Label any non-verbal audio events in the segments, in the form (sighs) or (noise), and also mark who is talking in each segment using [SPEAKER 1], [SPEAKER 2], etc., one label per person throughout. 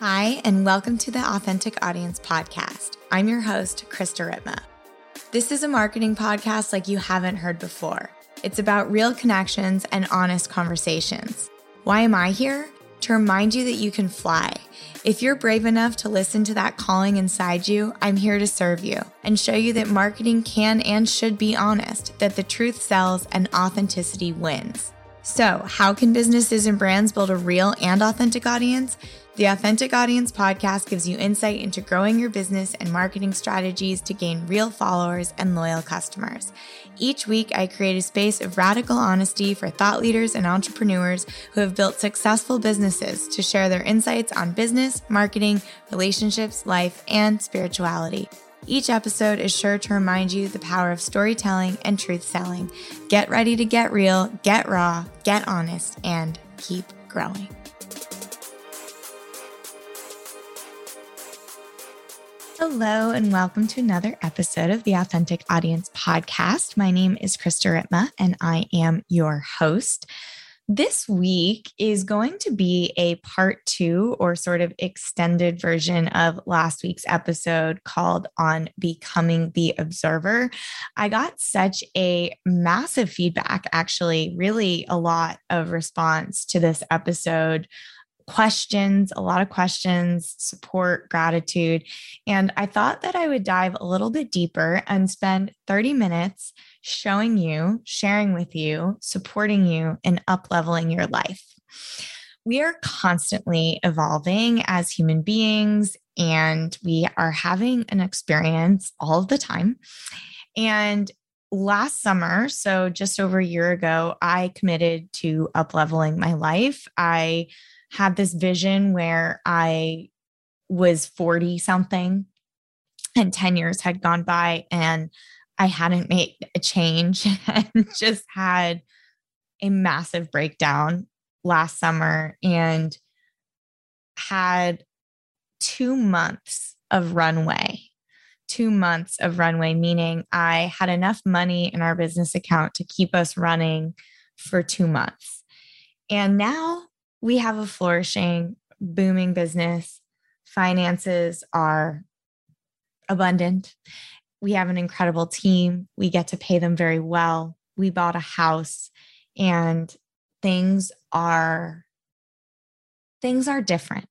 [SPEAKER 1] Hi, and welcome to the Authentic Audience Podcast. I'm your host, Krista Ripma. This is a marketing podcast like you haven't heard before. It's about real connections and honest conversations. Why am I here? To remind you that you can fly. If you're brave enough to listen to that calling inside you, I'm here to serve you and show you that marketing can and should be honest, that the truth sells and authenticity wins. So, how can businesses and brands build a real and authentic audience? The Authentic Audience podcast gives you insight into growing your business and marketing strategies to gain real followers and loyal customers. Each week, I create a space of radical honesty for thought leaders and entrepreneurs who have built successful businesses to share their insights on business, marketing, relationships, life, and spirituality. Each episode is sure to remind you the power of storytelling and truth selling. Get ready to get real, get raw, get honest, and keep growing. Hello, and welcome to another episode of the Authentic Audience Podcast. My name is Krista Ripma, and I am your host. This week is going to be a part two or sort of extended version of last week's episode called On Becoming the Observer. I got such a massive feedback, actually, really a lot of response to this episode questions, a lot of questions, support, gratitude. And I thought that I would dive a little bit deeper and spend 30 minutes showing you, sharing with you, supporting you, and up leveling your life. We are constantly evolving as human beings, and we are having an experience all the time. And last summer, so just over a year ago, I committed to up leveling my life. I had this vision where I was 40 something and 10 years had gone by and I hadn't made a change (laughs) and just had a massive breakdown last summer and had two months of runway. Two months of runway, meaning I had enough money in our business account to keep us running for two months. And now we have a flourishing, booming business. Finances are abundant. We have an incredible team. We get to pay them very well. We bought a house and things are things are different.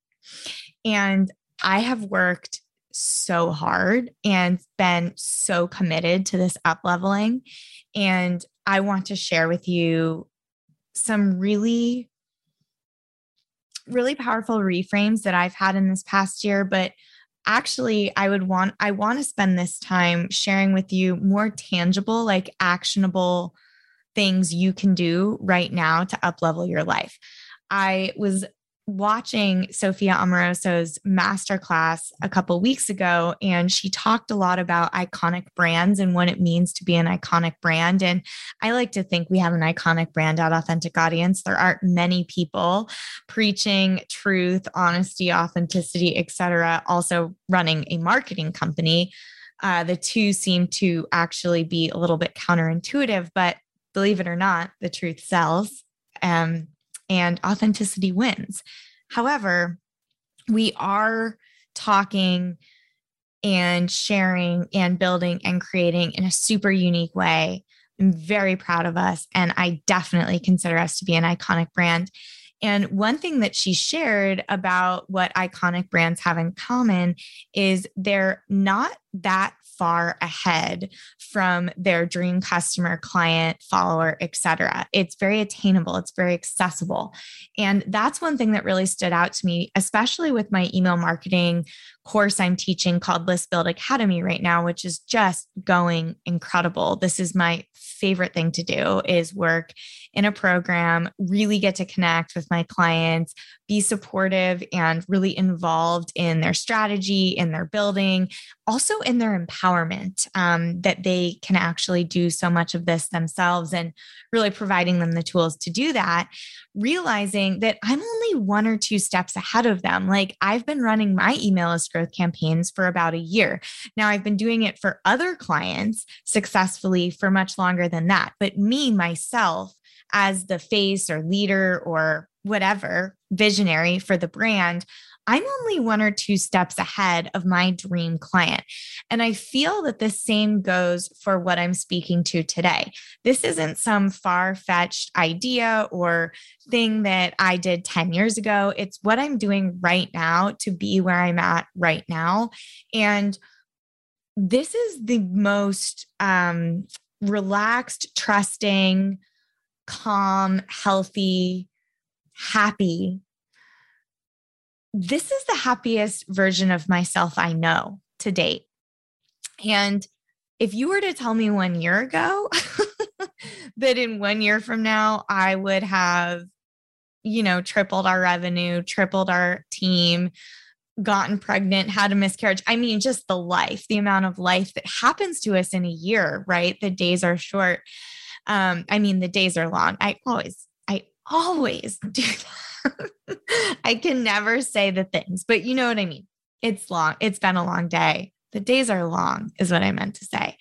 [SPEAKER 1] And I have worked so hard and been so committed to this up leveling and I want to share with you some really really powerful reframes that I've had in this past year, but actually I would want I want to spend this time sharing with you more tangible like actionable things you can do right now to uplevel your life. I was watching Sophia Amoruso's masterclass a couple weeks ago, and she talked a lot about iconic brands and what it means to be an iconic brand. And I like to think we have an iconic brand at Authentic Audience. There aren't many people preaching truth, honesty, authenticity, etc. Also running a marketing company. Uh, the two seem to actually be a little bit counterintuitive, but believe it or not, the truth sells. Um, and authenticity wins. However, we are talking and sharing and building and creating in a super unique way. I'm very proud of us. And I definitely consider us to be an iconic brand. And one thing that she shared about what iconic brands have in common is they're not that far ahead from their dream customer, client, follower, etc. It's very attainable, it's very accessible. And that's one thing that really stood out to me, especially with my email marketing course I'm teaching called List Build Academy right now, which is just going incredible. This is my favorite thing to do is work in a program, really get to connect with my clients, be supportive and really involved in their strategy, in their building, also in their empowerment, um, that they can actually do so much of this themselves and really providing them the tools to do that, realizing that I'm only one or two steps ahead of them. Like I've been running my email list growth campaigns for about a year. Now I've been doing it for other clients successfully for much longer than that. But me, myself, as the face or leader or whatever visionary for the brand, I'm only one or two steps ahead of my dream client. And I feel that the same goes for what I'm speaking to today. This isn't some far fetched idea or thing that I did 10 years ago. It's what I'm doing right now to be where I'm at right now. And this is the most um, relaxed, trusting, calm, healthy, happy this is the happiest version of myself I know to date. And if you were to tell me one year ago (laughs) that in one year from now, I would have, you know, tripled our revenue, tripled our team, gotten pregnant, had a miscarriage. I mean, just the life, the amount of life that happens to us in a year, right? The days are short. Um, I mean, the days are long. I always, I always (laughs) do that. I can never say the things, but you know what I mean. It's long. It's been a long day. The days are long, is what I meant to say,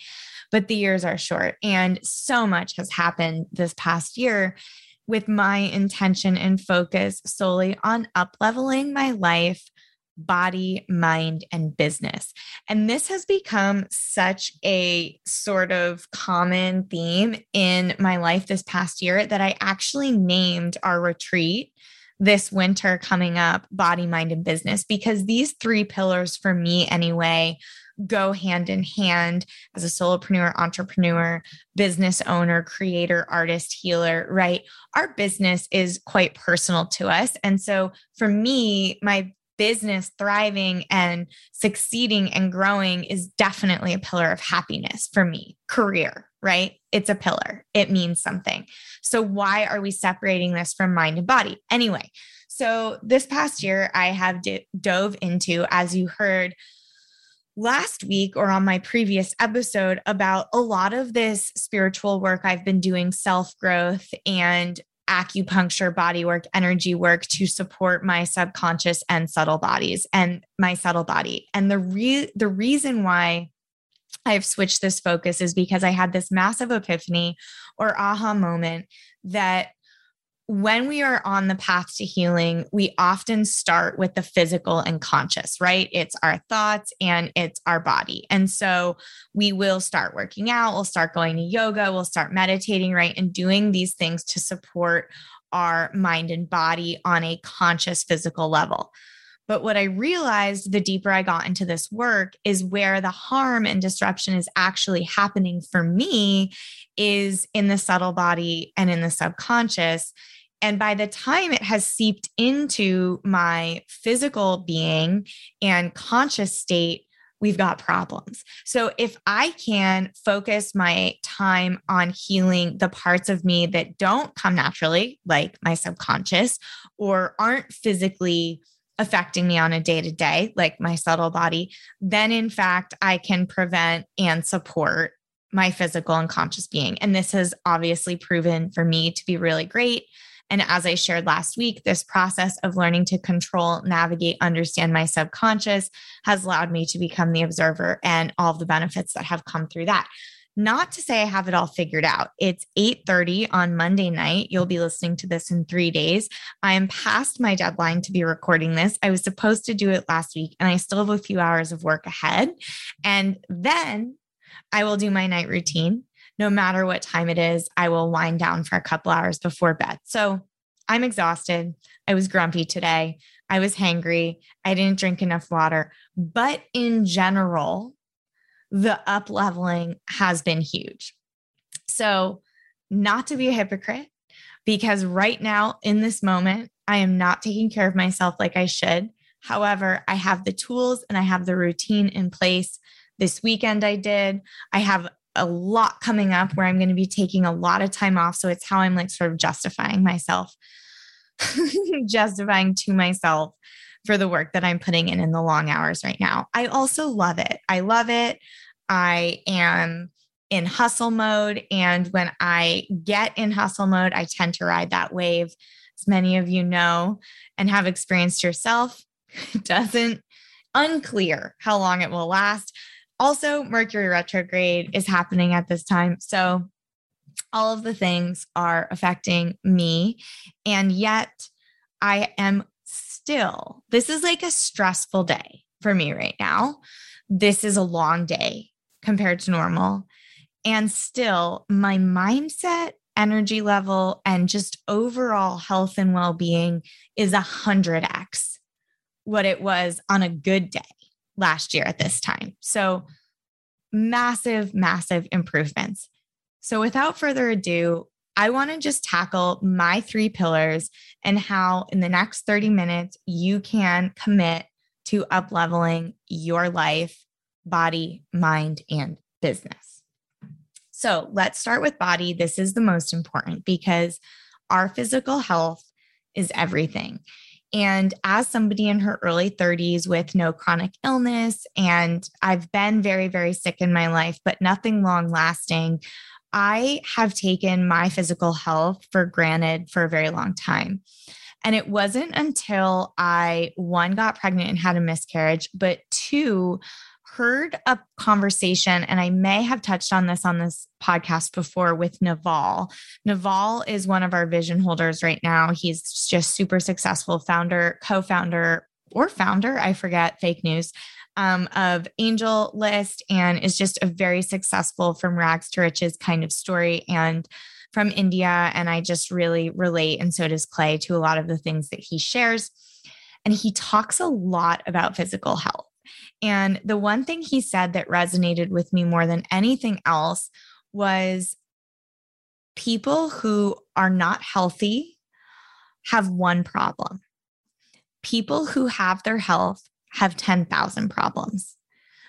[SPEAKER 1] but the years are short. And so much has happened this past year with my intention and focus solely on up leveling my life body, mind, and business. And this has become such a sort of common theme in my life this past year that I actually named our retreat this winter coming up body, mind, and business because these three pillars, for me anyway, go hand in hand as a solopreneur, entrepreneur, business owner, creator, artist, healer, right? Our business is quite personal to us. And so for me, my business thriving and succeeding and growing is definitely a pillar of happiness for me. Career, right? It's a pillar, it means something. So, why are we separating this from mind and body? Anyway, so this past year, I have d- dove into, as you heard, last week or on my previous episode about a lot of this spiritual work I've been doing, self growth and acupuncture, body work, energy work to support my subconscious and subtle bodies and my subtle body. And the re- the reason why I've switched this focus is because I had this massive epiphany or aha moment that when we are on the path to healing, we often start with the physical and conscious, right? It's our thoughts and it's our body. And so we will start working out, we'll start going to yoga, we'll start meditating, right? And doing these things to support our mind and body on a conscious physical level. But what I realized the deeper I got into this work is where the harm and disruption is actually happening for me is in the subtle body and in the subconscious. And by the time it has seeped into my physical being and conscious state, we've got problems. So if I can focus my time on healing the parts of me that don't come naturally, like my subconscious, or aren't physically affecting me on a day to day, like my subtle body, then in fact, I can prevent and support my physical and conscious being. And this has obviously proven for me to be really great. And as I shared last week, this process of learning to control, navigate, understand my subconscious has allowed me to become the observer and all the benefits that have come through that. Not to say I have it all figured out. It's 8:30 on Monday night. You'll be listening to this in 3 days. I am past my deadline to be recording this. I was supposed to do it last week and I still have a few hours of work ahead. And then I will do my night routine. No matter what time it is, I will wind down for a couple hours before bed. So I'm exhausted. I was grumpy today. I was hangry. I didn't drink enough water. But in general, the up leveling has been huge. So, not to be a hypocrite, because right now in this moment, I am not taking care of myself like I should. However, I have the tools and I have the routine in place. This weekend, I did. I have a lot coming up where I'm going to be taking a lot of time off. So, it's how I'm like sort of justifying myself, (laughs) justifying to myself for the work that I'm putting in in the long hours right now. I also love it. I love it. I am in hustle mode. And when I get in hustle mode, I tend to ride that wave. As many of you know and have experienced yourself, (laughs) it doesn't unclear how long it will last. Also, Mercury retrograde is happening at this time. So, all of the things are affecting me. And yet, I am still, this is like a stressful day for me right now. This is a long day compared to normal. And still, my mindset, energy level, and just overall health and well being is a 100x what it was on a good day last year at this time. So, massive, massive improvements. So, without further ado, I want to just tackle my three pillars and how in the next 30 minutes you can commit to up leveling your life, body, mind, and business. So let's start with body. This is the most important because our physical health is everything. And as somebody in her early 30s with no chronic illness, and I've been very, very sick in my life, but nothing long lasting, I have taken my physical health for granted for a very long time. And it wasn't until I, one, got pregnant and had a miscarriage, but two, heard a conversation, and I may have touched on this on this podcast before with Naval. Naval is one of our vision holders right now. He's just super successful founder, co founder, or founder, I forget, fake news. Um, of Angel List and is just a very successful from rags to riches kind of story and from India. And I just really relate, and so does Clay, to a lot of the things that he shares. And he talks a lot about physical health. And the one thing he said that resonated with me more than anything else was people who are not healthy have one problem. People who have their health have 10,000 problems.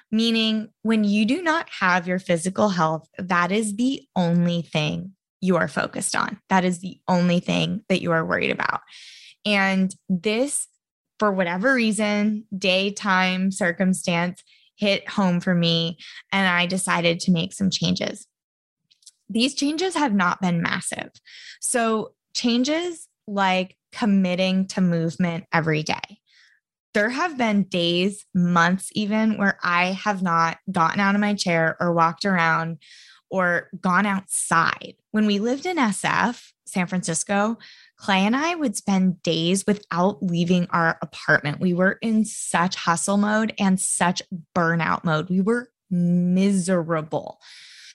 [SPEAKER 1] Meaning, when you do not have your physical health, that is the only thing you are focused on. That is the only thing that you are worried about. And this for whatever reason, daytime circumstance hit home for me, and I decided to make some changes. These changes have not been massive. So, changes like committing to movement every day. There have been days, months even, where I have not gotten out of my chair or walked around or gone outside. When we lived in SF, San Francisco, Clay and I would spend days without leaving our apartment. We were in such hustle mode and such burnout mode. We were miserable.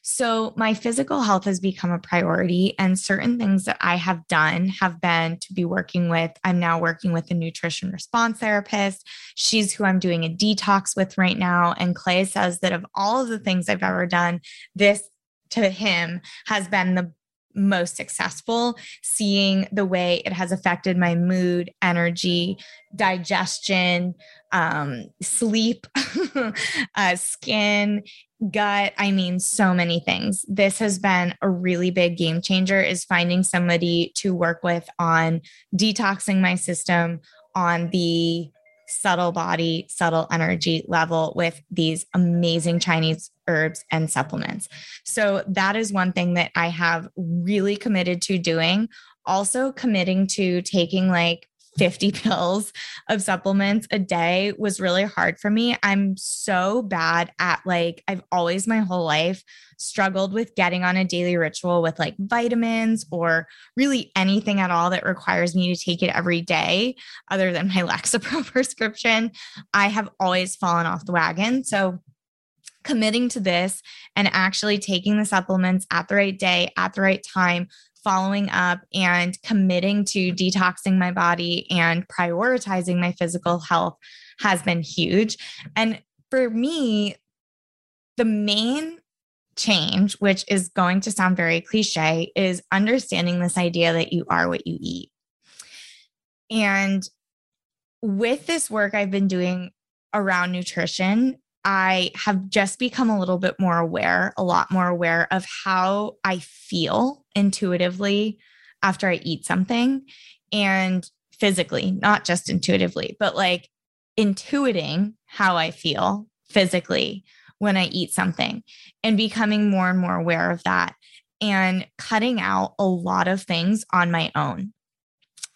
[SPEAKER 1] So, my physical health has become a priority, and certain things that I have done have been to be working with. I'm now working with a nutrition response therapist. She's who I'm doing a detox with right now. And Clay says that of all of the things I've ever done, this to him has been the most successful, seeing the way it has affected my mood, energy, digestion, um, sleep, (laughs) uh, skin, gut. I mean, so many things. This has been a really big game changer is finding somebody to work with on detoxing my system on the subtle body, subtle energy level with these amazing Chinese herbs and supplements. So that is one thing that I have really committed to doing. Also, committing to taking like 50 (laughs) pills of supplements a day was really hard for me. I'm so bad at like, I've always my whole life struggled with getting on a daily ritual with like vitamins or really anything at all that requires me to take it every day, other than my (laughs) Lexapro prescription. I have always fallen off the wagon. So, committing to this and actually taking the supplements at the right day, at the right time, following up and committing to detoxing my body and prioritizing my physical health has been huge. And for me, the main change, which is going to sound very cliche, is understanding this idea that you are what you eat. And with this work I've been doing around nutrition, I have just become a little bit more aware, a lot more aware of how I feel intuitively after I eat something and physically, not just intuitively, but like intuiting how I feel physically when I eat something and becoming more and more aware of that and cutting out a lot of things on my own.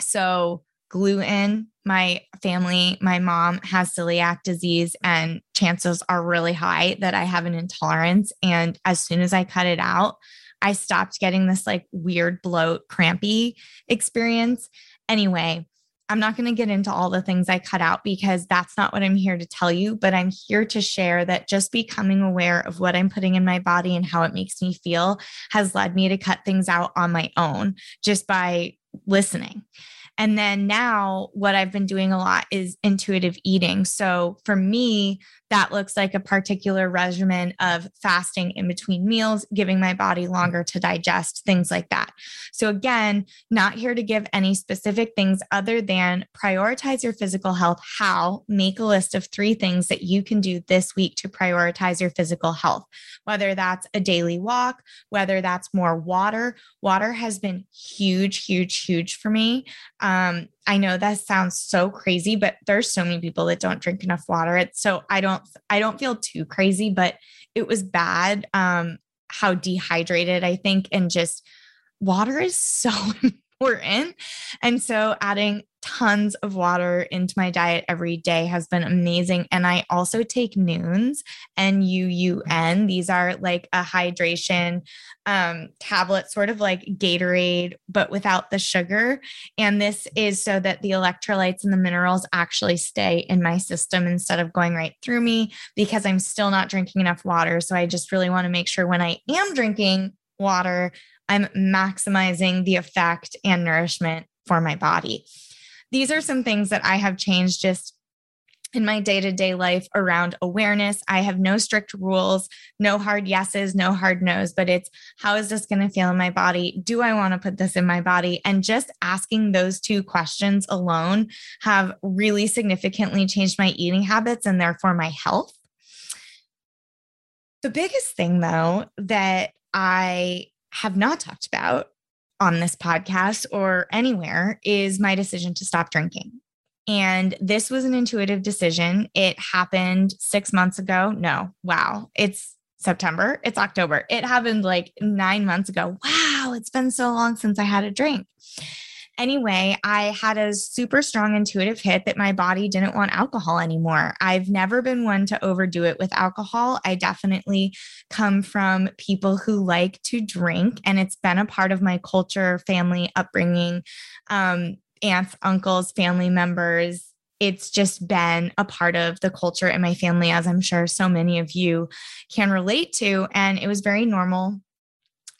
[SPEAKER 1] So, gluten, my family, my mom has celiac disease, and chances are really high that I have an intolerance. And as soon as I cut it out, I stopped getting this like weird bloat, crampy experience. Anyway, I'm not going to get into all the things I cut out because that's not what I'm here to tell you, but I'm here to share that just becoming aware of what I'm putting in my body and how it makes me feel has led me to cut things out on my own just by listening. And then now, what I've been doing a lot is intuitive eating. So for me, that looks like a particular regimen of fasting in between meals, giving my body longer to digest, things like that. So, again, not here to give any specific things other than prioritize your physical health. How? Make a list of three things that you can do this week to prioritize your physical health, whether that's a daily walk, whether that's more water. Water has been huge, huge, huge for me. I know that sounds so crazy, but there's so many people that don't drink enough water. It's so I don't I don't feel too crazy, but it was bad um how dehydrated I think and just water is so (laughs) important. And so adding tons of water into my diet every day has been amazing. And I also take Nuuns, N U U N. These are like a hydration um, tablet, sort of like Gatorade, but without the sugar. And this is so that the electrolytes and the minerals actually stay in my system instead of going right through me because I'm still not drinking enough water. So I just really want to make sure when I am drinking water, I'm maximizing the effect and nourishment for my body. These are some things that I have changed just in my day to day life around awareness. I have no strict rules, no hard yeses, no hard no's, but it's how is this going to feel in my body? Do I want to put this in my body? And just asking those two questions alone have really significantly changed my eating habits and therefore my health. The biggest thing, though, that I have not talked about on this podcast or anywhere is my decision to stop drinking. And this was an intuitive decision. It happened six months ago. No, wow. It's September. It's October. It happened like nine months ago. Wow. It's been so long since I had a drink anyway, I had a super strong intuitive hit that my body didn't want alcohol anymore. I've never been one to overdo it with alcohol. I definitely come from people who like to drink, and it's been a part of my culture, family upbringing, um, aunts, uncles, family members. It's just been a part of the culture in my family, as I'm sure so many of you can relate to. And it was very normal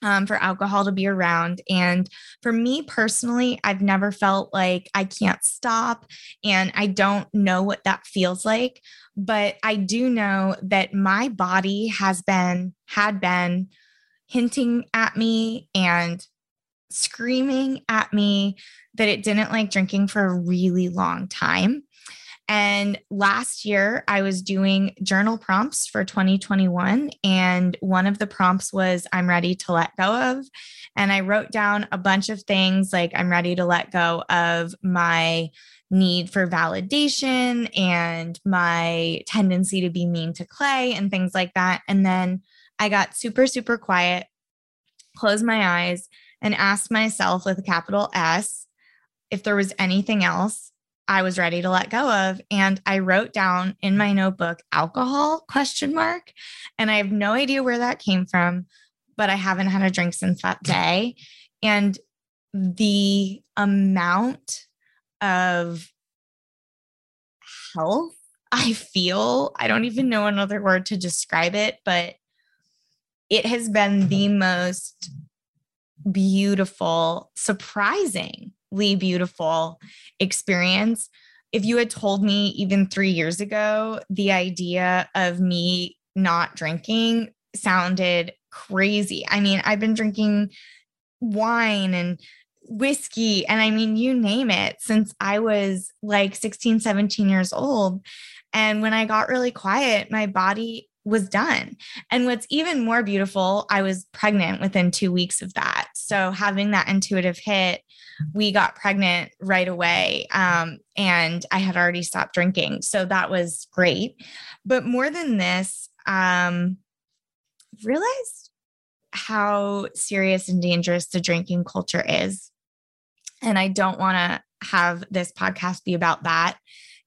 [SPEAKER 1] um, for alcohol to be around. And for me personally, I've never felt like I can't stop and I don't know what that feels like. But I do know that my body has been, had been hinting at me and screaming at me that it didn't like drinking for a really long time. And last year, I was doing journal prompts for 2021. And one of the prompts was, I'm ready to let go of. And I wrote down a bunch of things like, I'm ready to let go of my need for validation and my tendency to be mean to Clay and things like that. And then I got super, super quiet, closed my eyes, and asked myself with a capital S if there was anything else I was ready to let go of and I wrote down in my notebook alcohol question mark and I have no idea where that came from but I haven't had a drink since that day. And the amount of health I feel I don't even know another word to describe it but it has been the most beautiful surprising beautiful experience. If you had told me even three years ago, the idea of me not drinking sounded crazy. I mean, I've been drinking wine and whiskey and I mean, you name it since I was like 16, 17 years old. And when I got really quiet, my body was done. And what's even more beautiful, I was pregnant within two weeks of that. So having that intuitive hit, we got pregnant right away. Um, and I had already stopped drinking. So that was great. But more than this, um, realized how serious and dangerous the drinking culture is. And I don't want to have this podcast be about that.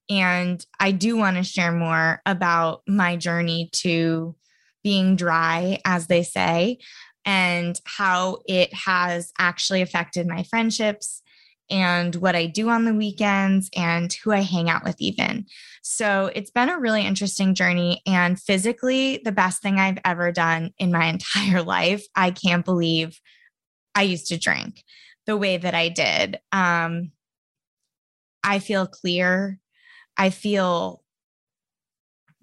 [SPEAKER 1] And I do want to share more about my journey to being dry, as they say, and how it has actually affected my friendships and what I do on the weekends and who I hang out with, even. So it's been a really interesting journey and physically the best thing I've ever done in my (laughs) entire life. I can't believe I used to drink the way that I did. Um, I feel clear. I feel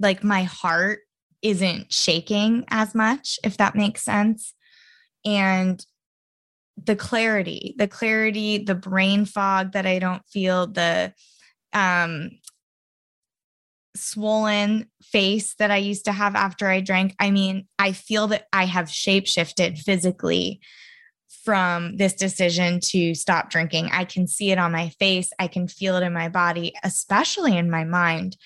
[SPEAKER 1] like my heart isn't shaking as much, if that makes sense. And the clarity, the clarity, the brain fog that I don't feel, the um, swollen face that I used to have after I drank. I mean, I feel that I have shape shifted physically from this decision to stop drinking. I can see it on my face, I can feel it in my body, especially in my mind.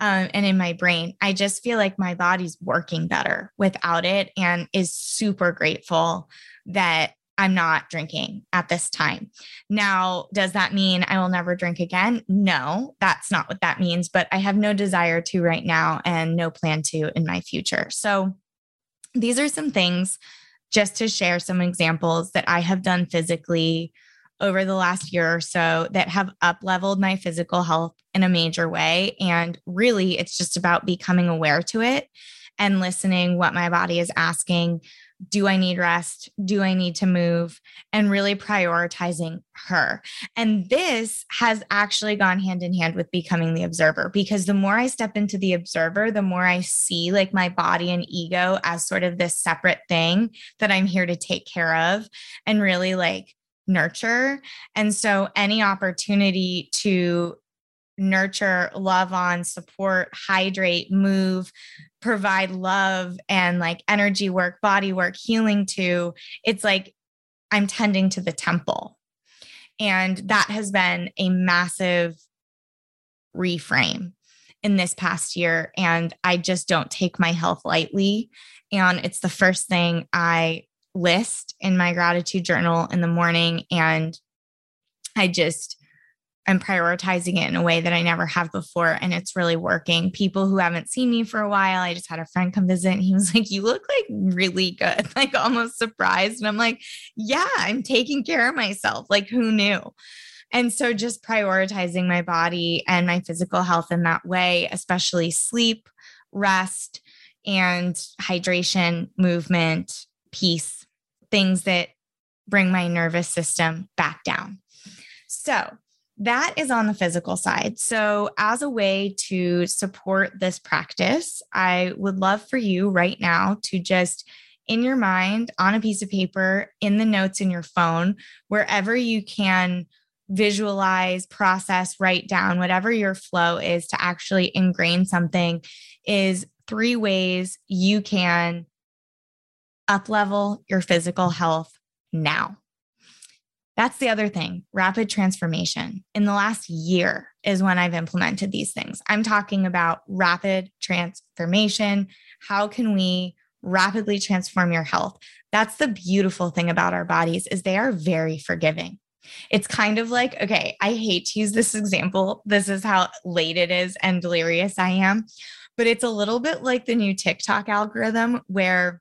[SPEAKER 1] Um, and in my brain, I just feel like my body's working better without it and is super grateful that I'm not drinking at this time. Now, does that mean I will never drink again? No, that's not what that means, but I have no desire to right now and no plan to in my future. So, these are some things just to share some examples that I have done physically over the last year or so that have up leveled my physical health in a major way. And really, it's just about becoming aware to it and listening what my body is asking do I need rest? Do I need to move? And really prioritizing her. And this has actually gone hand in hand with becoming the observer because the more I step into the observer, the more I see like my body and ego as sort of this separate thing that I'm here to take care of and really like nurture. And so any opportunity to nurture, love on, support, hydrate, move, provide love and like energy work, body work, healing to, it's like I'm tending to the temple. And that has been a massive reframe in this past year. And I just don't take my health lightly. And it's the first thing I list in my gratitude journal in the morning. And I just, I'm prioritizing it in a way that I never have before. And it's really working. People who haven't seen me for a while, I just had a friend come visit and he was like, You look like really good, (laughs) like almost surprised. And I'm like, Yeah, I'm taking care of myself. Like, who knew? And so just prioritizing my body and my physical health in that way, especially sleep, rest, and hydration, movement, peace, things that bring my nervous system back down. So, that is on the physical side. So, as a way to support this practice, I would love for you right now to just in your mind, on a piece of paper, in the notes in your phone, wherever you can visualize, process, write down, whatever your flow is to actually ingrain something, is three ways you can up level your physical health now. That's the other thing rapid transformation. In the last year is when I've implemented these things. I'm talking about rapid transformation. How can we rapidly transform your health? That's the beautiful thing about our bodies is they are very forgiving. It's kind of like, okay, I hate to use this example. This is how late it is and delirious I am, but it's a little bit like the new TikTok algorithm where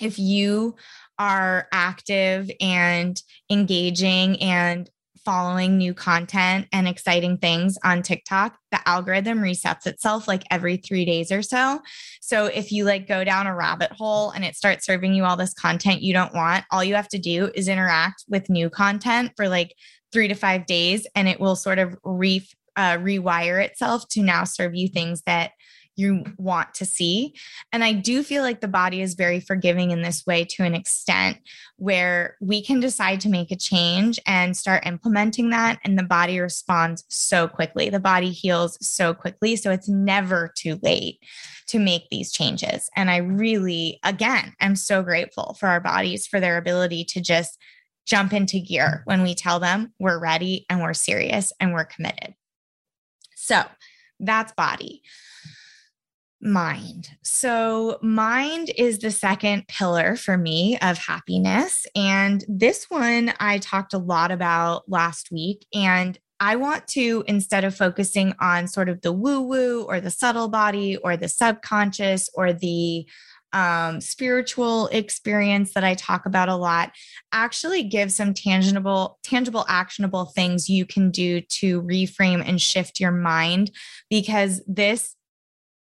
[SPEAKER 1] if you are active and engaging and following new content and exciting things on TikTok, the algorithm resets itself like every three days or so. So if you like go down a rabbit hole and it starts serving you all this content you don't want, all you have to do is interact with new content for like three to five days and it will sort of re, uh, rewire itself to now serve you things that you want to see. And I do feel like the body is very forgiving in this way to an extent where we can decide to make a change and start implementing that. And the body responds so quickly. The body heals so quickly. So it's never too late to make these changes. And I really, again, am so grateful for our bodies for their ability to just jump into gear when we tell them we're ready and we're serious and we're committed. So that's body mind. So, mind is the second pillar for me of happiness. And this one I talked a lot about last week. And I want to, instead of focusing on sort of the woo woo or the subtle body or the subconscious or the um, spiritual experience that I talk about a lot, actually give some tangible, tangible, actionable things you can do to reframe and shift your mind because this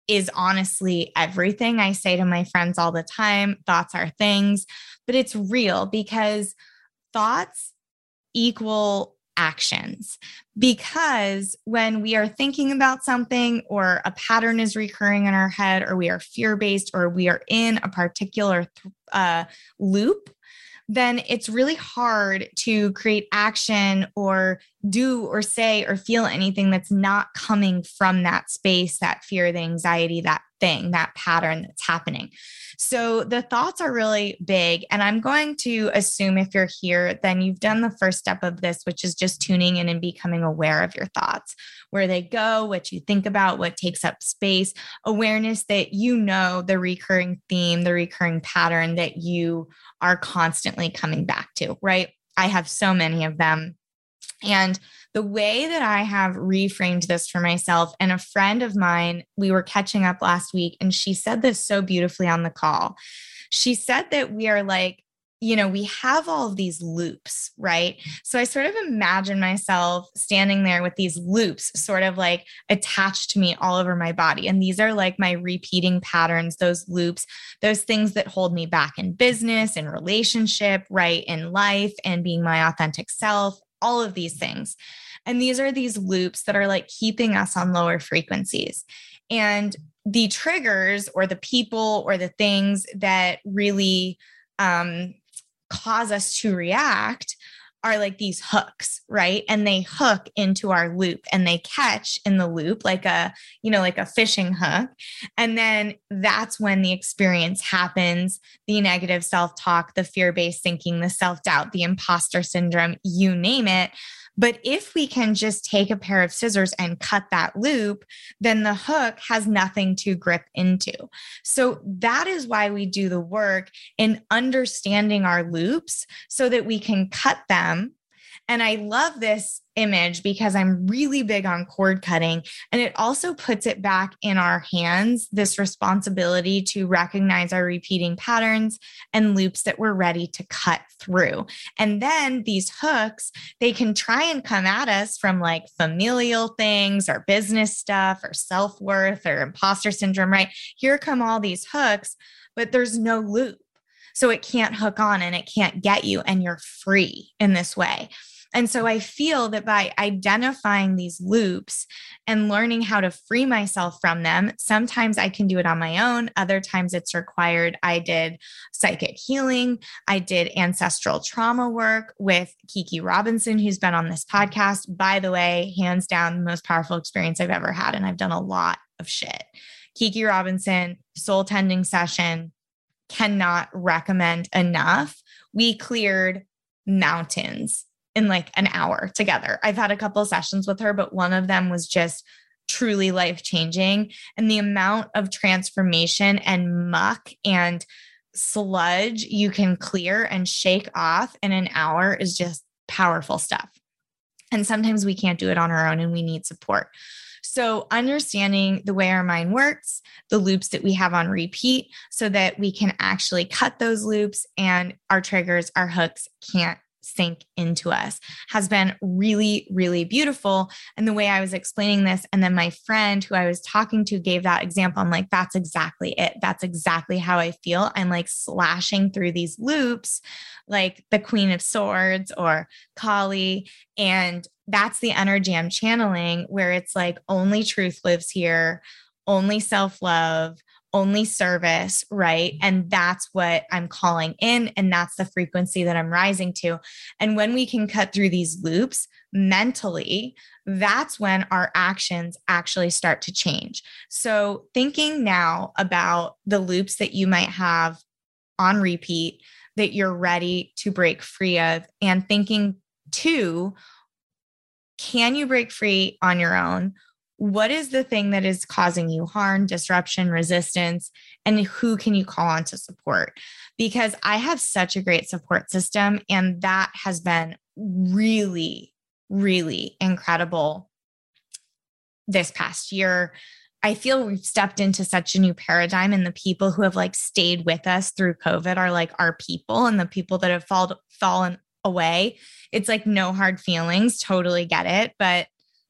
[SPEAKER 1] is honestly everything I say to my friends all the time. Thoughts are things, but it's real because thoughts equal actions. Because when we are thinking about something or a pattern is recurring in our head, or we are fear based, or we are in a particular uh, loop, then it's really hard to create action or do or say or feel anything that's not coming from that space, that fear, the anxiety, that thing, that pattern that's happening. So the thoughts are really big. And I'm going to assume if you're here, then you've done the first step of this, which is just tuning in and becoming aware of your thoughts, where they go, what you think about, what takes up space, awareness that you know the recurring theme, the recurring pattern that you are constantly coming back to, right? I have so many of them. And the way that I have reframed this for myself, and a friend of mine, we were catching up last week, and she said this so beautifully on the call. She said that we are like, you know, we have all of these loops, right? So I sort of imagine myself standing there with these loops sort of like attached to me all over my body. And these are like my repeating patterns, those loops, those things that hold me back in business in relationship, right? In life and being my authentic self, all of these things. And these are these loops that are like keeping us on lower frequencies. And the triggers or the people or the things that really um, cause us to react are like these hooks, right? And they hook into our loop and they catch in the loop like a, you know, like a fishing hook. And then that's when the experience happens the negative self talk, the fear based thinking, the self doubt, the imposter syndrome, you name it. But if we can just take a pair of scissors and cut that loop, then the hook has nothing to grip into. So that is why we do the work in understanding our loops so that we can cut them and I love this image because I'm really big on cord cutting. And it also puts it back in our hands this responsibility to recognize our repeating patterns and loops that we're ready to cut through. And then these hooks, they can try and come at us from like familial things or business stuff or self worth or imposter syndrome, right? Here come all these hooks, but there's no loop. So it can't hook on and it can't get you, and you're free in this way. And so I feel that by identifying these loops and learning how to free myself from them, sometimes I can do it on my own. Other times it's required. I did psychic healing, I did ancestral trauma work with Kiki Robinson, who's been on this podcast. By the way, hands down, the most powerful experience I've ever had. And I've done a lot of shit. Kiki Robinson, soul tending session, cannot recommend enough. We cleared mountains in like an hour together. I've had a couple sessions with her, but one of them was just truly life changing. And the amount of transformation and muck and sludge you can clear and shake off in an hour is just powerful stuff. And sometimes we can't do it on our own and we need support. So, understanding the way our mind works, the loops that we have on repeat, so that we can actually cut those loops and our triggers, our hooks can't sink into us has been really, really beautiful. And the way I was explaining this, and then my friend who I was talking to gave that example. I'm like, that's exactly it. That's exactly how I feel. I'm like slashing through these loops, like the Queen of Swords or Kali. And that's the energy I'm channeling, where it's like only truth lives here, only self love only service, right? Mm-hmm. And that's what I'm calling in. And that's the frequency that I'm rising to. And when we can cut through these loops mentally, that's when our actions actually start to change. So, thinking now about the loops that you might have on repeat that you're ready to break free of, and thinking too, can you break free on your own? What is the thing that is causing you harm, disruption, resistance, and who can you call on to support? Because I have such a great support system, and that has been really, really incredible this past year. I feel we've stepped into such a new paradigm, and the people who have like stayed with us through COVID are like our people, and the people that have fall, fallen away, it's like no hard feelings. Totally get it. But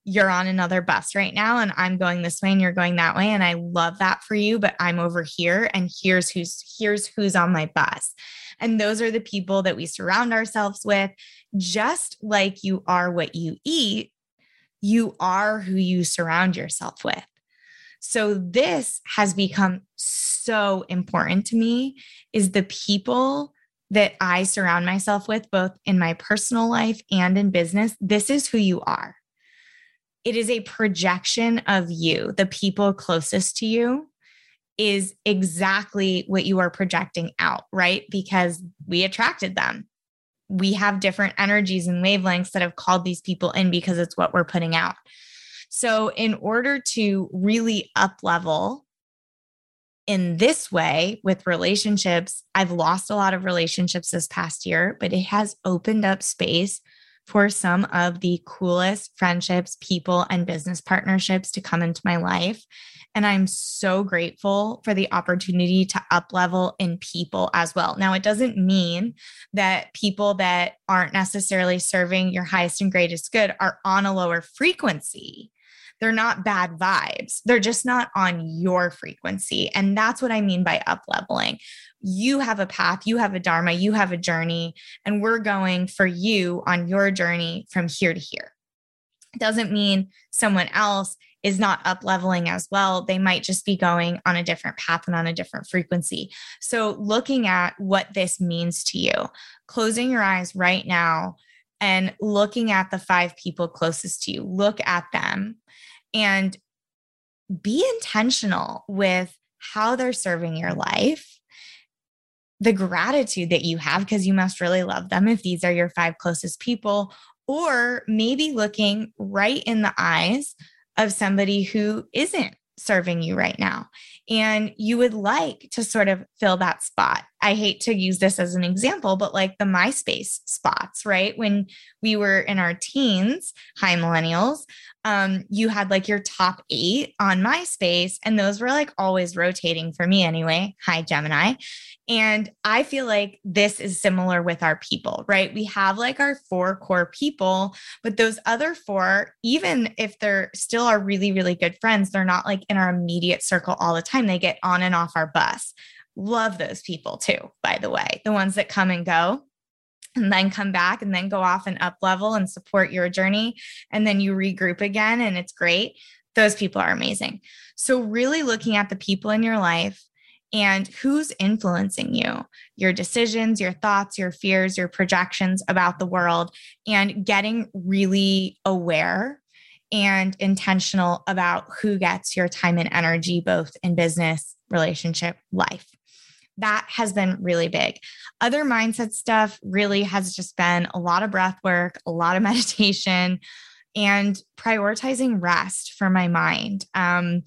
[SPEAKER 1] you're on another bus right now, and I'm going this way, and you're going that way. And I love that for you, but I'm over here, and here's who's here's who's on my bus. And those are the people that we surround ourselves with. Just like you are what you eat, you are who you surround yourself with. So this has become so important to me is the people that I surround myself with both in my personal life and in business. This is who you are. It is a projection of you. The people closest to you is exactly what you are projecting out, right? Because we attracted them. We have different energies and wavelengths that have called these people in because it's what we're putting out. So, in order to really up level in this way with relationships, I've lost a lot of relationships this past year, but it has opened up space for some of the coolest friendships, people, and business partnerships to come into my life. And I'm so grateful for the opportunity to up level in people as well. Now, it doesn't mean that people that aren't necessarily serving your highest and greatest good are on a lower frequency they're not bad vibes. They're just not on your frequency. And that's what I mean by up leveling. You have a path, you have a Dharma, you have a journey, and we're going for you on your journey from here to here. It doesn't mean someone else is not up leveling as well. They might just be going on a different path and on a different frequency. So, looking at what this means to you, closing your eyes right now and looking at the five people closest to you, look at them and be intentional with how they're serving your life, the gratitude that you have, because you must really love them if these are your five closest people, or maybe looking right in the eyes of somebody who isn't serving you right now. And you would like to sort of fill that spot. I hate to use this as an example, but like the MySpace spots, right? When we were in our teens, hi millennials, um, you had like your top eight on MySpace, and those were like always rotating for me anyway. Hi, Gemini. And I feel like this is similar with our people, right? We have like our four core people, but those other four, even if they're still our really, really good friends, they're not like in our immediate circle all the time. They get on and off our bus. Love those people too, by the way, the ones that come and go and then come back and then go off and up level and support your journey. And then you regroup again and it's great. Those people are amazing. So, really looking at the people in your life and who's influencing you, your decisions, your thoughts, your fears, your projections about the world, and getting really aware and intentional about who gets your time and energy, both in business, relationship, life. That has been really big. Other mindset stuff really has just been a lot of breath work, a lot of (laughs) meditation, and prioritizing rest for my mind. Um,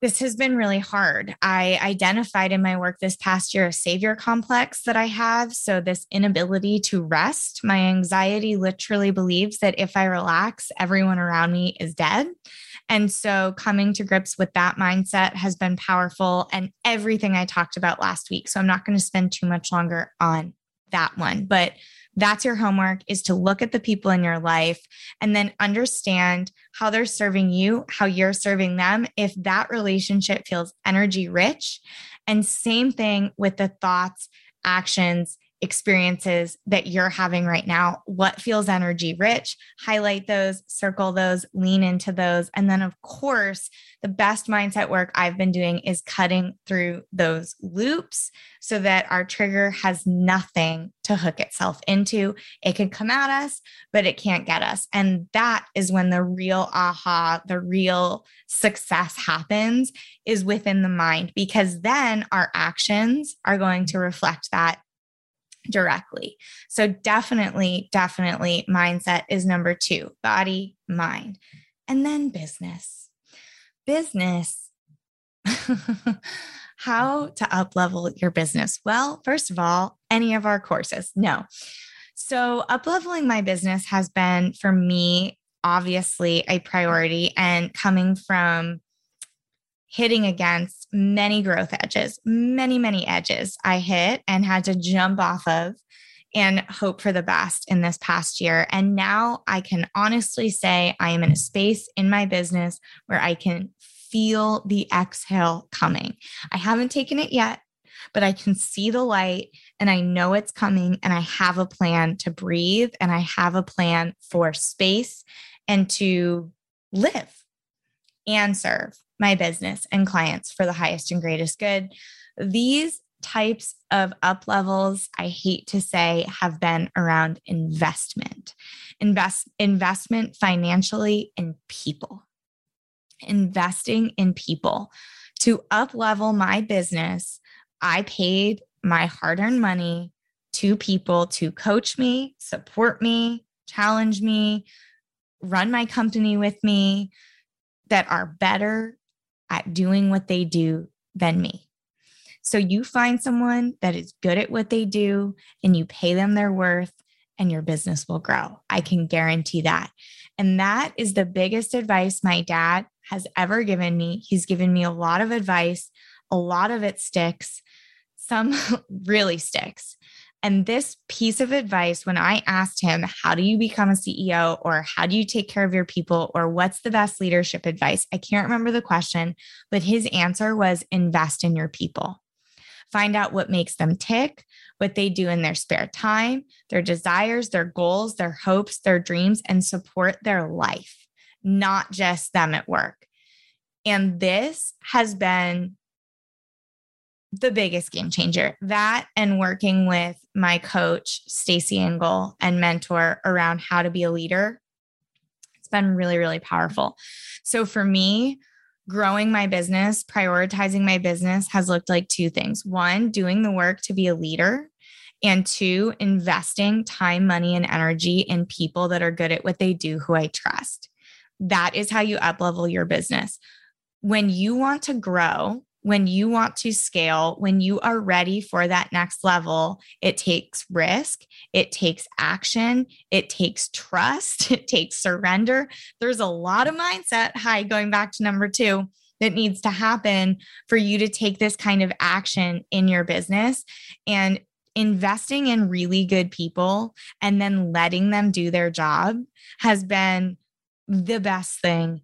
[SPEAKER 1] this has been really hard. I identified in my work this past year a savior complex that I have. So, this inability to rest, my anxiety literally believes that if I relax, everyone around me is dead. And so, coming to grips with that mindset has been powerful and everything I talked about last week. So, I'm not going to spend too much longer on that one. But that's your homework is to look at the people in your life and then understand how they're serving you, how you're serving them. If that relationship feels energy rich, and same thing with the thoughts, actions, experiences that you're having right now. What feels energy rich? Highlight those, circle those, lean into those. And then, of course, the best mindset work I've been doing is cutting through those loops so that our trigger has nothing to hook itself into. It can come at us, but it can't get us. And that is when the real aha, the real success happens is within the mind, because then our actions are going to reflect that directly. So, definitely, definitely, mindset is number two body, mind, and then business. Business. (laughs) How to up level your business? Well, first of all, any of our courses. No. So, up leveling my business has been for me, obviously, a priority. And coming from hitting against many growth edges, many, many edges I hit and had to jump off of and hope for the best in this past year. And now I can honestly say I am in a space in my business where I can feel the exhale coming. I haven't taken it yet, but I can see the light and I know it's coming. And I have a plan to breathe and I have a plan for space and to live and serve my business and clients for the highest and greatest good. These types of up levels, I hate to say, have been around investment. Invest investment financially in people. Investing in people. To up level my business, I paid my hard-earned money to people to coach me, support me, challenge me, run my company with me that are better at doing what they do than me. So you find someone that is good at what they do and you pay them their worth and your business will grow. I can guarantee that. And that is the biggest advice my dad has ever given me. He's given me a lot of advice, a lot of it sticks, some (laughs) really sticks. And this piece of advice, when I asked him, How do you become a CEO? or How do you take care of your people? or What's the best leadership advice? I can't remember the question, but his answer was invest in your people. Find out what makes them tick, what they do in their spare time, their desires, their goals, their hopes, their dreams, and support their life, not just them at work. And this has been the biggest game changer. That and working with my coach, Stacy Engel, and mentor around how to be a leader. It's been really, really powerful. So for me, growing my business, prioritizing my business has looked like two things. One, doing the work to be a leader. And two, investing time, money, and energy in people that are good at what they do who I trust. That is how you up level your business. When you want to grow, when you want to scale, when you are ready for that next level, it takes risk, it takes action, it takes trust, (laughs) it takes surrender. There's a lot of mindset, hi, going back to number two, that needs to happen for you to take this kind of action in your business. And investing in really good people and then letting them do their job has been the best thing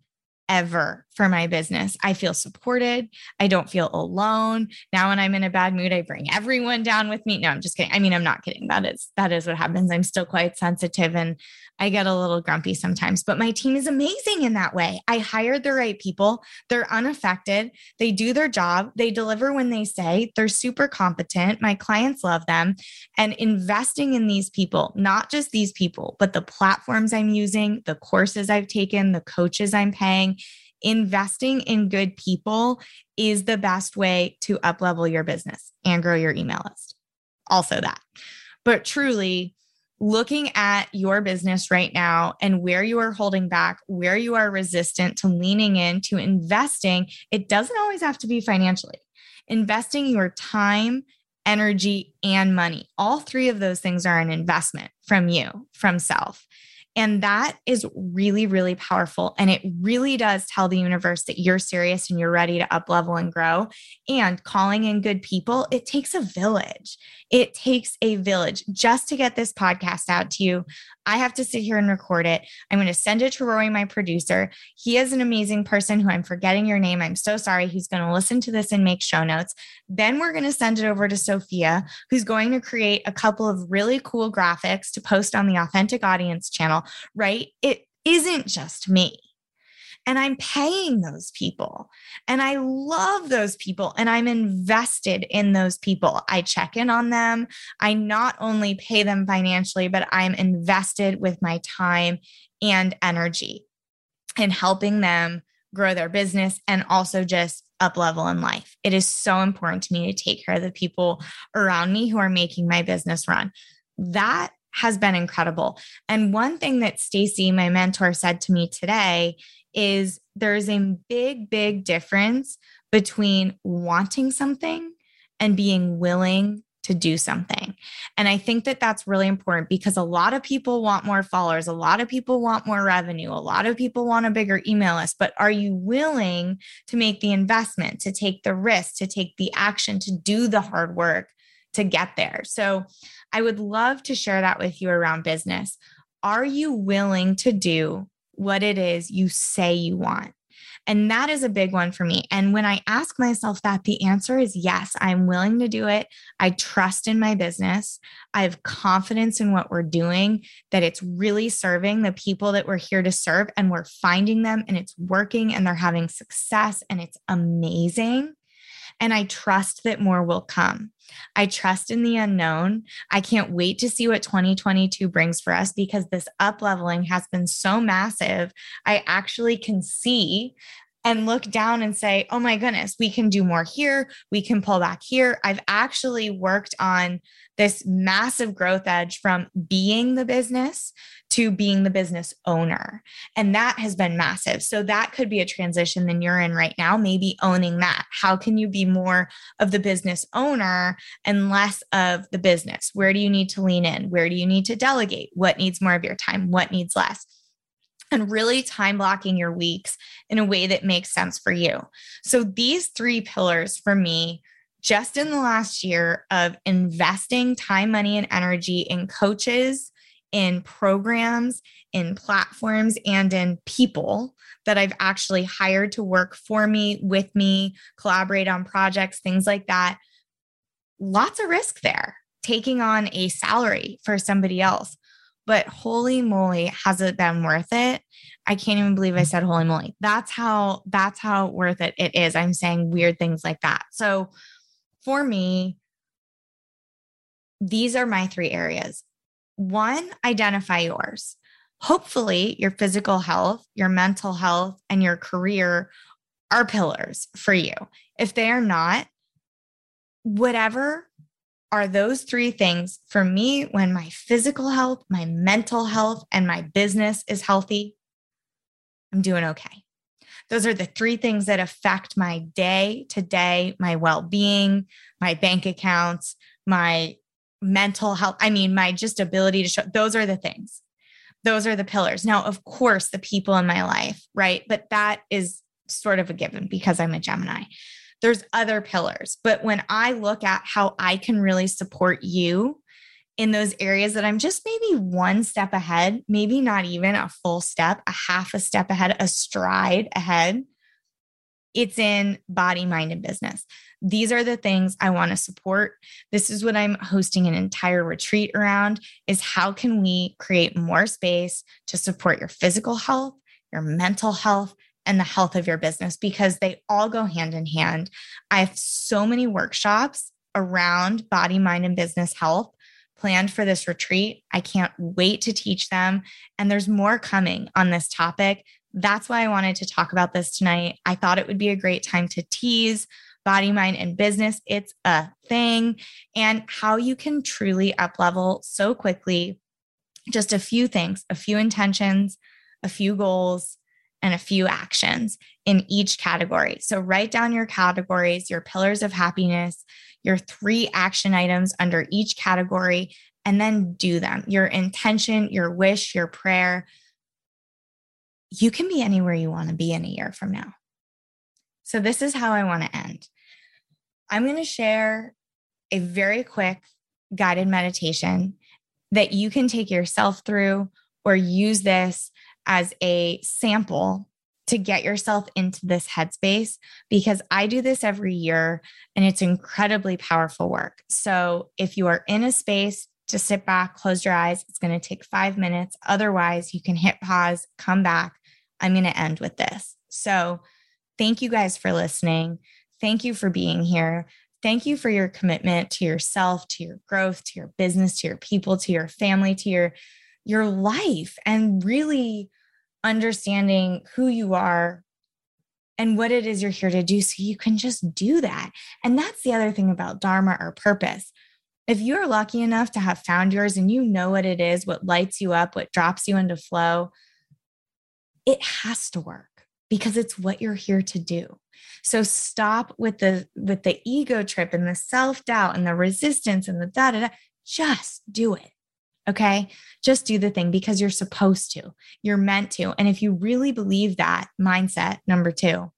[SPEAKER 1] ever for my business. I feel supported. I don't feel alone. Now when I'm in a bad mood, I bring everyone down with me. No, I'm just kidding. I mean, I'm not kidding. That is that is what happens. I'm still quite sensitive and I get a little grumpy sometimes, but my team is amazing in that way. I hired the right people. They're unaffected. They do their job. They deliver when they say. They're super competent. My clients love them. And investing in these people, not just these people, but the platforms I'm using, the courses I've taken, the coaches I'm paying, investing in good people is the best way to uplevel your business and grow your email list. Also that. But truly, looking at your business right now and where you are holding back, where you are resistant to leaning in, to investing, it doesn't always have to be financially. Investing your time, energy, and money. All three of those things are an investment from you, from self. And that is really, really powerful. And it really does tell the universe that you're serious and you're ready to up level and grow. And calling in good people, it takes a village. It takes a village just to get this podcast out to you. I have to sit here and record it. I'm going to send it to Rory, my producer. He is an amazing person who I'm forgetting your name. I'm so sorry. He's going to listen to this and make show notes. Then we're going to send it over to Sophia, who's going to create a couple of really cool graphics to post on the Authentic Audience channel, right? It isn't just me and I'm paying those people. And I love those people and I'm invested in those people. I check in on them. I not only pay them financially, but I'm invested with my time and energy in helping them grow their business and also just up level in life. It is so important to me to take care of the people around me who are making my business run. That has been incredible. And one thing that Stacy, my mentor, said to me today is there's a big, big difference between wanting something and being willing to do something. And I think that that's really important because a lot of people want more followers, a lot of people want more revenue, a lot of people want a bigger email list, but are you willing to make the investment, to take the risk, to take the action, to do the hard work to get there? So I would love to share that with you around business. Are you willing to do what it is you say you want? And that is a big one for me. And when I ask myself that, the answer is yes, I'm willing to do it. I trust in my business. I have confidence in what we're doing, that it's really serving the people that we're here to serve, and we're finding them and it's working and they're having success and it's amazing. And I trust that more will come. I trust in the unknown. I can't wait to see what 2022 brings for us because this up leveling has been so massive. I actually can see and look down and say, oh my goodness, we can do more here. We can pull back here. I've actually worked on this massive growth edge from being the business to being the business owner. And that has been massive. So that could be a transition that you're in right now, maybe owning that. How can you be more of the business owner and less of the business? Where do you need to lean in? Where do you need to delegate? What needs more of your time? What needs less? and really time blocking your weeks in a way that makes sense for you. So, these three pillars for me, just in the last year of investing time, money, and energy in coaches, in programs, in platforms, and in people that I've actually hired to work for me, with me, collaborate on projects, things like that. Lots of risk there, taking on a salary for somebody else but holy moly, has it been worth it? I can't even believe I said holy moly. That's how that's how worth it it is. I'm saying weird things like that. So for me, these are my three areas. One, identify yours. Hopefully, your physical health, your mental health, and your career are pillars for you. If they are not, whatever are those three things for me when my physical health, my mental health, and my business is healthy, I'm doing okay. Those are the three things that affect my day to day, my well being, my bank accounts, my mental health. I mean, my just ability to show. Those are the things. Those are the pillars. Now, of course, the people in my life, right? But that is sort of a given because I'm a Gemini there's other pillars. But when I look at how I can really support you in those areas that I'm just maybe one step ahead, maybe not even a full step, a half a step ahead, a stride ahead, it's in body, mind, and business. These are the things I want to support. This is what I'm hosting an entire retreat around is how can we create more space to support your physical health, your mental health, and the health of your business because they all go hand in hand. I have so many workshops around body, mind, and business health planned for this retreat. I can't wait to teach them. And there's more coming on this topic. That's why I wanted to talk about this tonight. I thought it would be a great time to tease body, mind, and business. It's a thing, and how you can truly up level so quickly. Just a few things, a few intentions, a few goals, and a few actions in each category. So write down your categories, your pillars of happiness, your three action items under each category, and then do them. Your intention, your wish, your prayer. You can be anywhere you want to be in a year from now. So, this is how I want to end. I'm going to share a very quick guided meditation that you can take yourself through or use this as a sample to get yourself into this headspace because I do this every year and it's incredibly powerful work. So if you are in a space to sit back, close your eyes, it's going to take five minutes. Otherwise, you can hit pause, come back. I'm going to end with this. So thank you guys for listening. Thank you for being here. Thank you for your commitment to yourself, to your growth, to your business, to your people, to your family, to your your life and really understanding who you are and what it is you're here to do so you can just do that. And that's the other thing about Dharma or purpose. If you're lucky enough to have found yours and you know what it is, what lights you up, what drops you into flow, it has to work because it's what you're here to do. So stop with the with the ego trip and the self-doubt and the resistance and the da da da. Just do it. Okay? Just do the thing because you're supposed to. You're meant to. And if you really believe that mindset, number 2,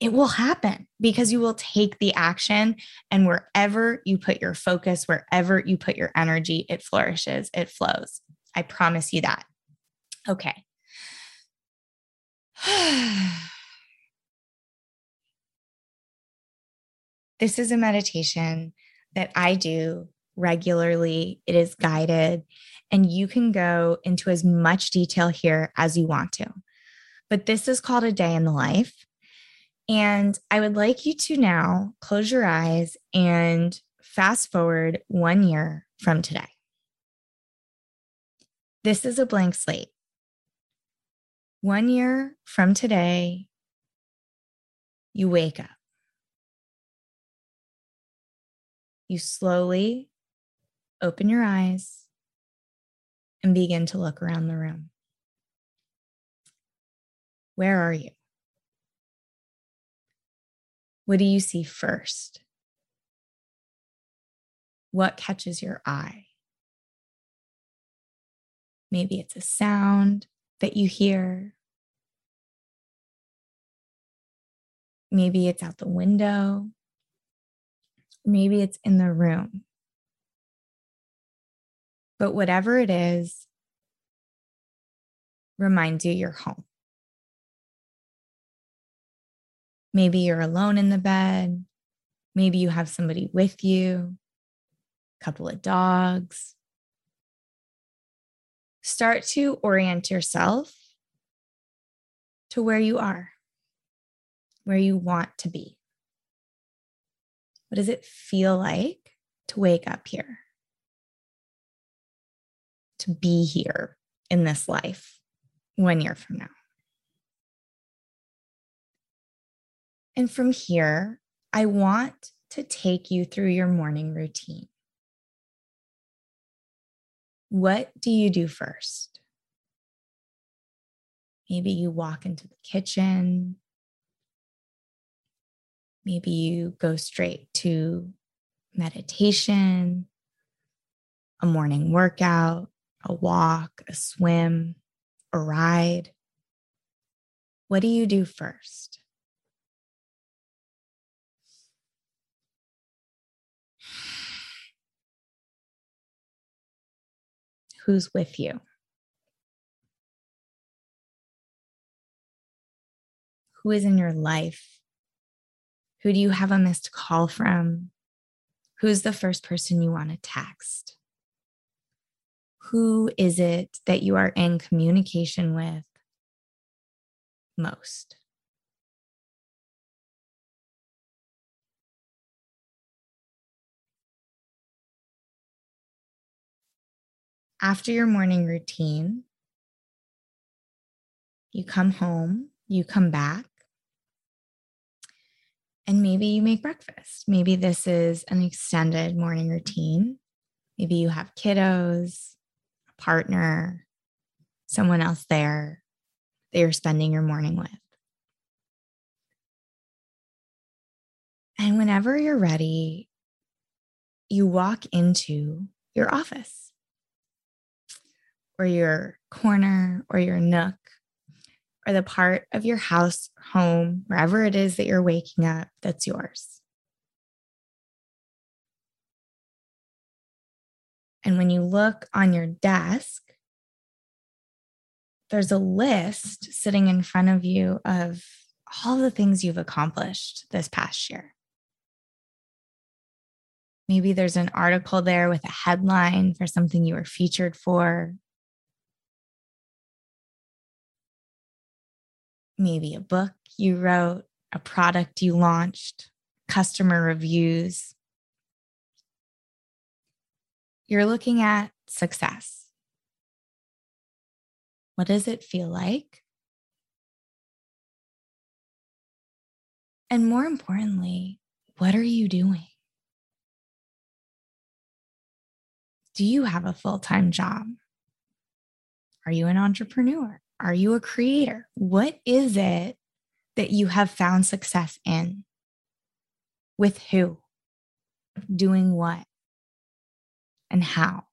[SPEAKER 1] it will happen because you will take the action and wherever you put your focus, wherever you put your energy, it flourishes, it flows. I promise you that. Okay. (sighs) this is a meditation that I do regularly. It is guided, and you can go into as much detail here as you want to. But this is called a day in the life. And I would like you to now close your eyes and fast forward one year from today. This is a blank slate. One year from today, you wake up. You slowly open your eyes and begin to look around the room. Where are you? What do you see first? What catches your eye? Maybe it's a sound, that you hear. Maybe it's out the window. Maybe it's in the room. But whatever it is, reminds you you're home. Maybe you're alone in the bed. Maybe you have somebody with you, a couple of dogs, start to orient yourself to where you are, where you want to be. What does it feel like to wake up here? To be here in this life one year from now. And from here, I want to take you through your morning routine. What do you do first? Maybe you walk into the kitchen. Maybe you go straight to meditation, a morning workout, a walk, a swim, a ride. What do you do first? who's with you. Who is in your life? Who do you have a missed call from? Who's the first person you want to text? Who is it that you are in communication with most? after your morning routine, you come home, you come back, and maybe you make breakfast. Maybe this is an extended morning routine. Maybe you have kiddos, partner, someone else there that you're spending your morning with. And whenever you're ready, you walk into your office or your corner or your nook or the part of your house, home, wherever it is that you're waking up that's yours. And when you look on your desk, there's a list sitting in front of you of all the things you've accomplished this past year. Maybe there's an article there with a headline for something you were featured for, maybe a book you wrote, a product you launched, customer reviews. You're looking at success. What does it feel like? And more importantly, what are you doing? Do you have a full time job? Are you an entrepreneur? Are you a creator? What is it that you have found success in? With who? Doing what? And how?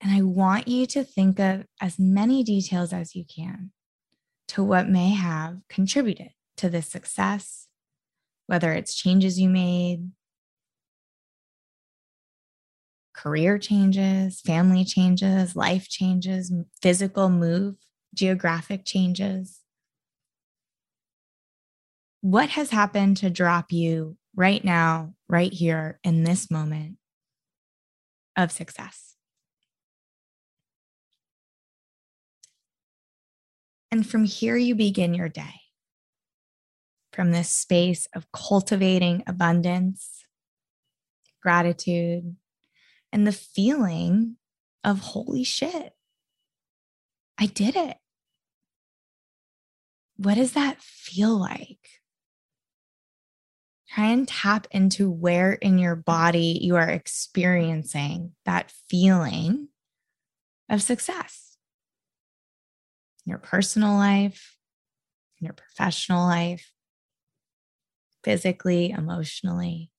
[SPEAKER 1] And I want you to think of as many details as you can to what may have contributed to this success, whether it's changes you made, career changes, family changes, life changes, physical move, geographic changes. What has happened to drop you right now, right here in this moment of success? And from here, you begin your day from this space of cultivating abundance, gratitude, and the feeling of holy shit, I did it. What does that feel like? Try and tap into where in your body you are experiencing that feeling of success. In your personal life, in your professional life, physically, emotionally,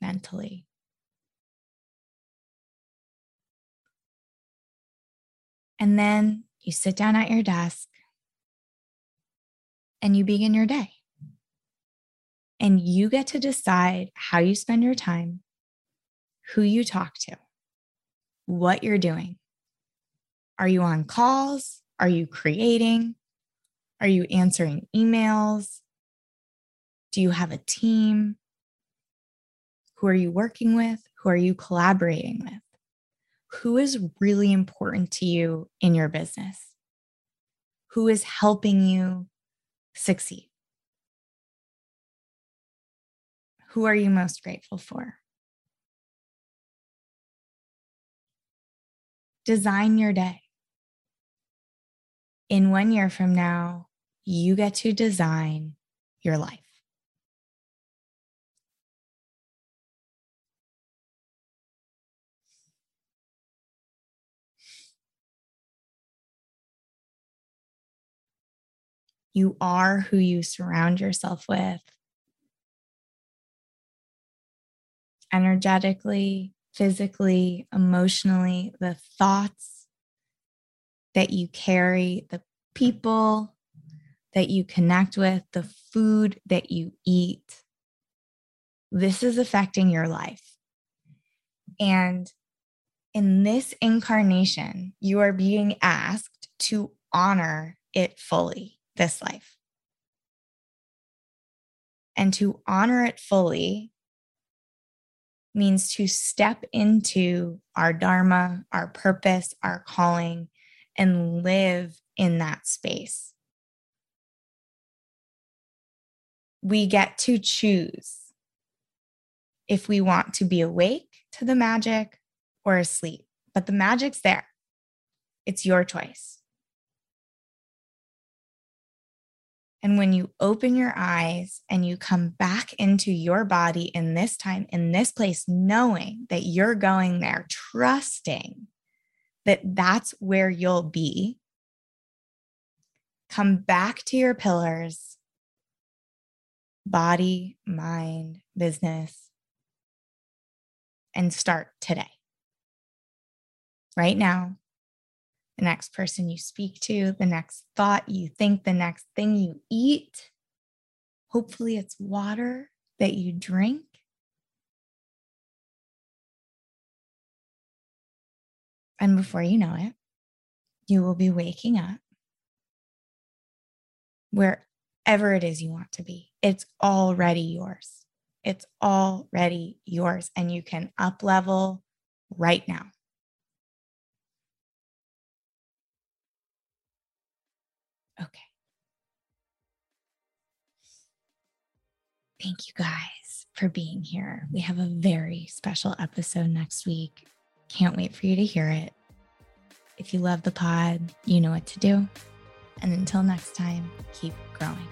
[SPEAKER 1] mentally. And then you sit down at your desk and you begin your day. And you get to decide how you spend your time, who you talk to, what you're doing. Are you on calls? Are you creating? Are you answering emails? Do you have a team? Who are you working with? Who are you collaborating with? who is really important to you in your business? Who is helping you succeed? Who are you most grateful for? Design your day. In one year from now, you get to design your life. You are who you surround yourself with. Energetically, physically, emotionally, the thoughts that you carry, the people that you connect with, the food that you eat. This is affecting your life. And in this incarnation, you are being asked to honor it fully this life. And to honor it fully means to step into our Dharma, our purpose, our calling, and live in that space. We get to choose if we want to be awake to the magic or asleep, but the magic's there. It's your choice. And when you open your eyes and you come back into your body in this time, in this place, knowing that you're going there, trusting that that's where you'll be, come back to your pillars body, mind, business, and start today. Right now, the next person you speak to, the next thought you think, the next thing you eat. Hopefully, it's water that you drink. And before you know it, you will be waking up wherever it is you want to be. It's already yours. It's already yours. And you can up level right now. Thank you guys for being here. We have a very special episode next week. Can't wait for you to hear it. If you love the pod, you know what to do. And until next time, keep growing.